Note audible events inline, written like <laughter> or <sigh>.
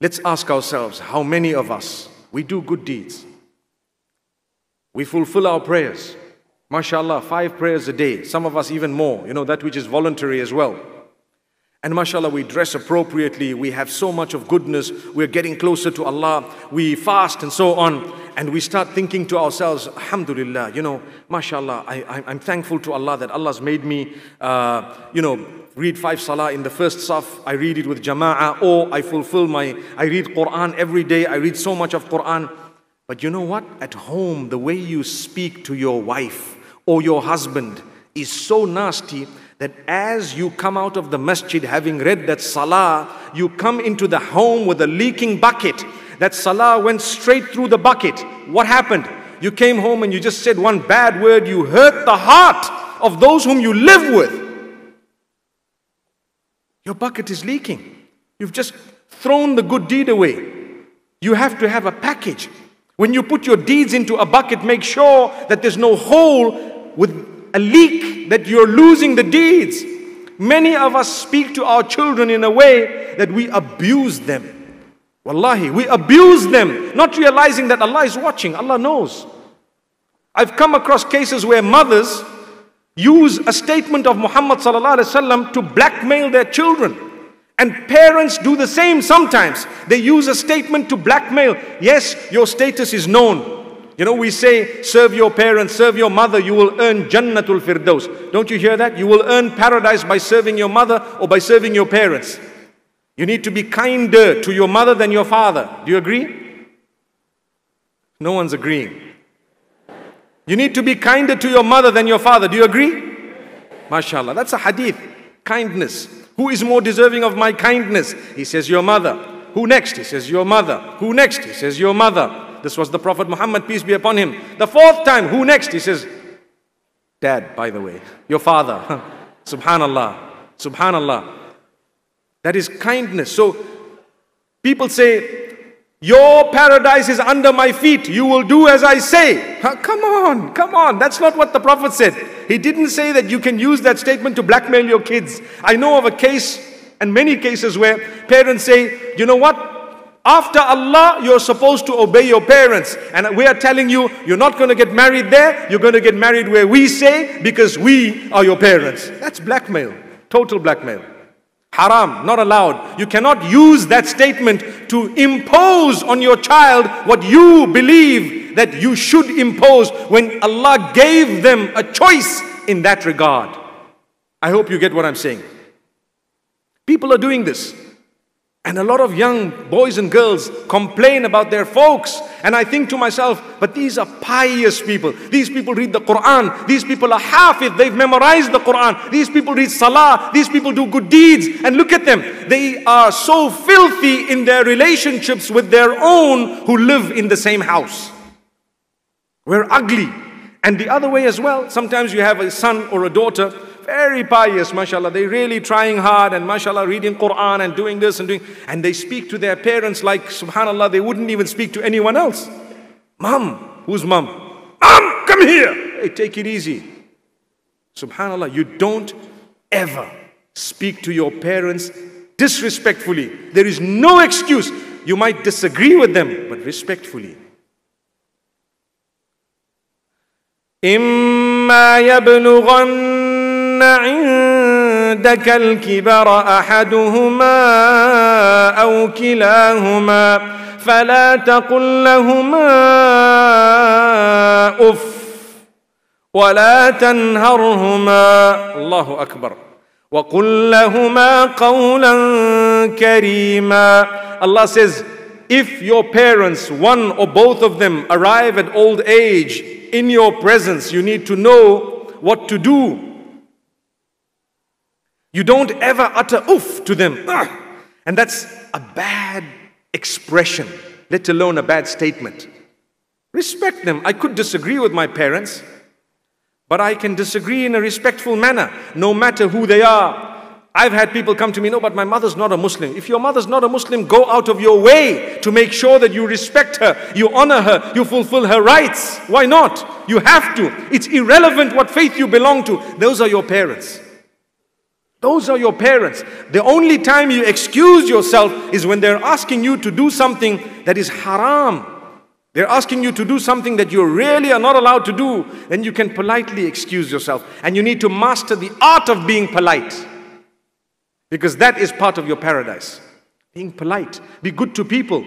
Let's ask ourselves how many of us we do good deeds. We fulfill our prayers. MashaAllah, five prayers a day. Some of us even more. You know, that which is voluntary as well. And mashallah, we dress appropriately. We have so much of goodness. We're getting closer to Allah. We fast and so on. And we start thinking to ourselves, Alhamdulillah, you know, mashallah, I, am thankful to Allah that Allah's made me, uh, you know, read five salah in the first saf. I read it with jama'ah. Or I fulfill my, I read Quran every day. I read so much of Quran. But you know what? At home, the way you speak to your wife or your husband is so nasty that as you come out of the masjid having read that salah, you come into the home with a leaking bucket. That salah went straight through the bucket. What happened? You came home and you just said one bad word, you hurt the heart of those whom you live with. Your bucket is leaking. You've just thrown the good deed away. You have to have a package. When you put your deeds into a bucket, make sure that there's no hole with a leak that you're losing the deeds. Many of us speak to our children in a way that we abuse them. Wallahi, we abuse them, not realizing that Allah is watching, Allah knows. I've come across cases where mothers use a statement of Muhammad to blackmail their children. And parents do the same sometimes. They use a statement to blackmail. Yes, your status is known. You know, we say, serve your parents, serve your mother, you will earn Jannatul Firdaus. Don't you hear that? You will earn paradise by serving your mother or by serving your parents. You need to be kinder to your mother than your father. Do you agree? No one's agreeing. You need to be kinder to your mother than your father. Do you agree? MashaAllah. That's a hadith. Kindness. Who is more deserving of my kindness? He says, Your mother. Who next? He says, Your mother. Who next? He says, Your mother. This was the Prophet Muhammad, peace be upon him. The fourth time, who next? He says, Dad, by the way, your father. <laughs> Subhanallah. Subhanallah. That is kindness. So people say, Your paradise is under my feet. You will do as I say. Come on, come on. That's not what the Prophet said. He didn't say that you can use that statement to blackmail your kids. I know of a case and many cases where parents say, You know what? After Allah, you're supposed to obey your parents. And we are telling you, you're not going to get married there. You're going to get married where we say because we are your parents. That's blackmail. Total blackmail. Haram, not allowed. You cannot use that statement to impose on your child what you believe that you should impose when Allah gave them a choice in that regard. I hope you get what I'm saying. People are doing this. And a lot of young boys and girls complain about their folks. And I think to myself, but these are pious people. These people read the Quran. These people are hafiz. They've memorized the Quran. These people read salah. These people do good deeds. And look at them. They are so filthy in their relationships with their own who live in the same house. We're ugly. And the other way as well. Sometimes you have a son or a daughter very pious, mashallah. They're really trying hard and mashallah, reading Quran and doing this and doing, and they speak to their parents like, subhanallah, they wouldn't even speak to anyone else. Mom, who's mom? Mom, come here. Hey, take it easy. Subhanallah, you don't ever speak to your parents disrespectfully. There is no excuse. You might disagree with them, but respectfully. إما يبلغن عندك الكبر احدهما أو كلاهما فلا تقل لهما اف ولا تنهرهما الله اكبر وقل لهما قولا كريما Allah says if your parents one or both of them arrive at old age in your presence you need to know what to do you don't ever utter oof to them. And that's a bad expression, let alone a bad statement. Respect them. I could disagree with my parents, but I can disagree in a respectful manner, no matter who they are. I've had people come to me, no, but my mother's not a Muslim. If your mother's not a Muslim, go out of your way to make sure that you respect her, you honor her, you fulfill her rights. Why not? You have to. It's irrelevant what faith you belong to. Those are your parents. Those are your parents. The only time you excuse yourself is when they're asking you to do something that is haram. They're asking you to do something that you really are not allowed to do. Then you can politely excuse yourself. And you need to master the art of being polite. Because that is part of your paradise. Being polite. Be good to people.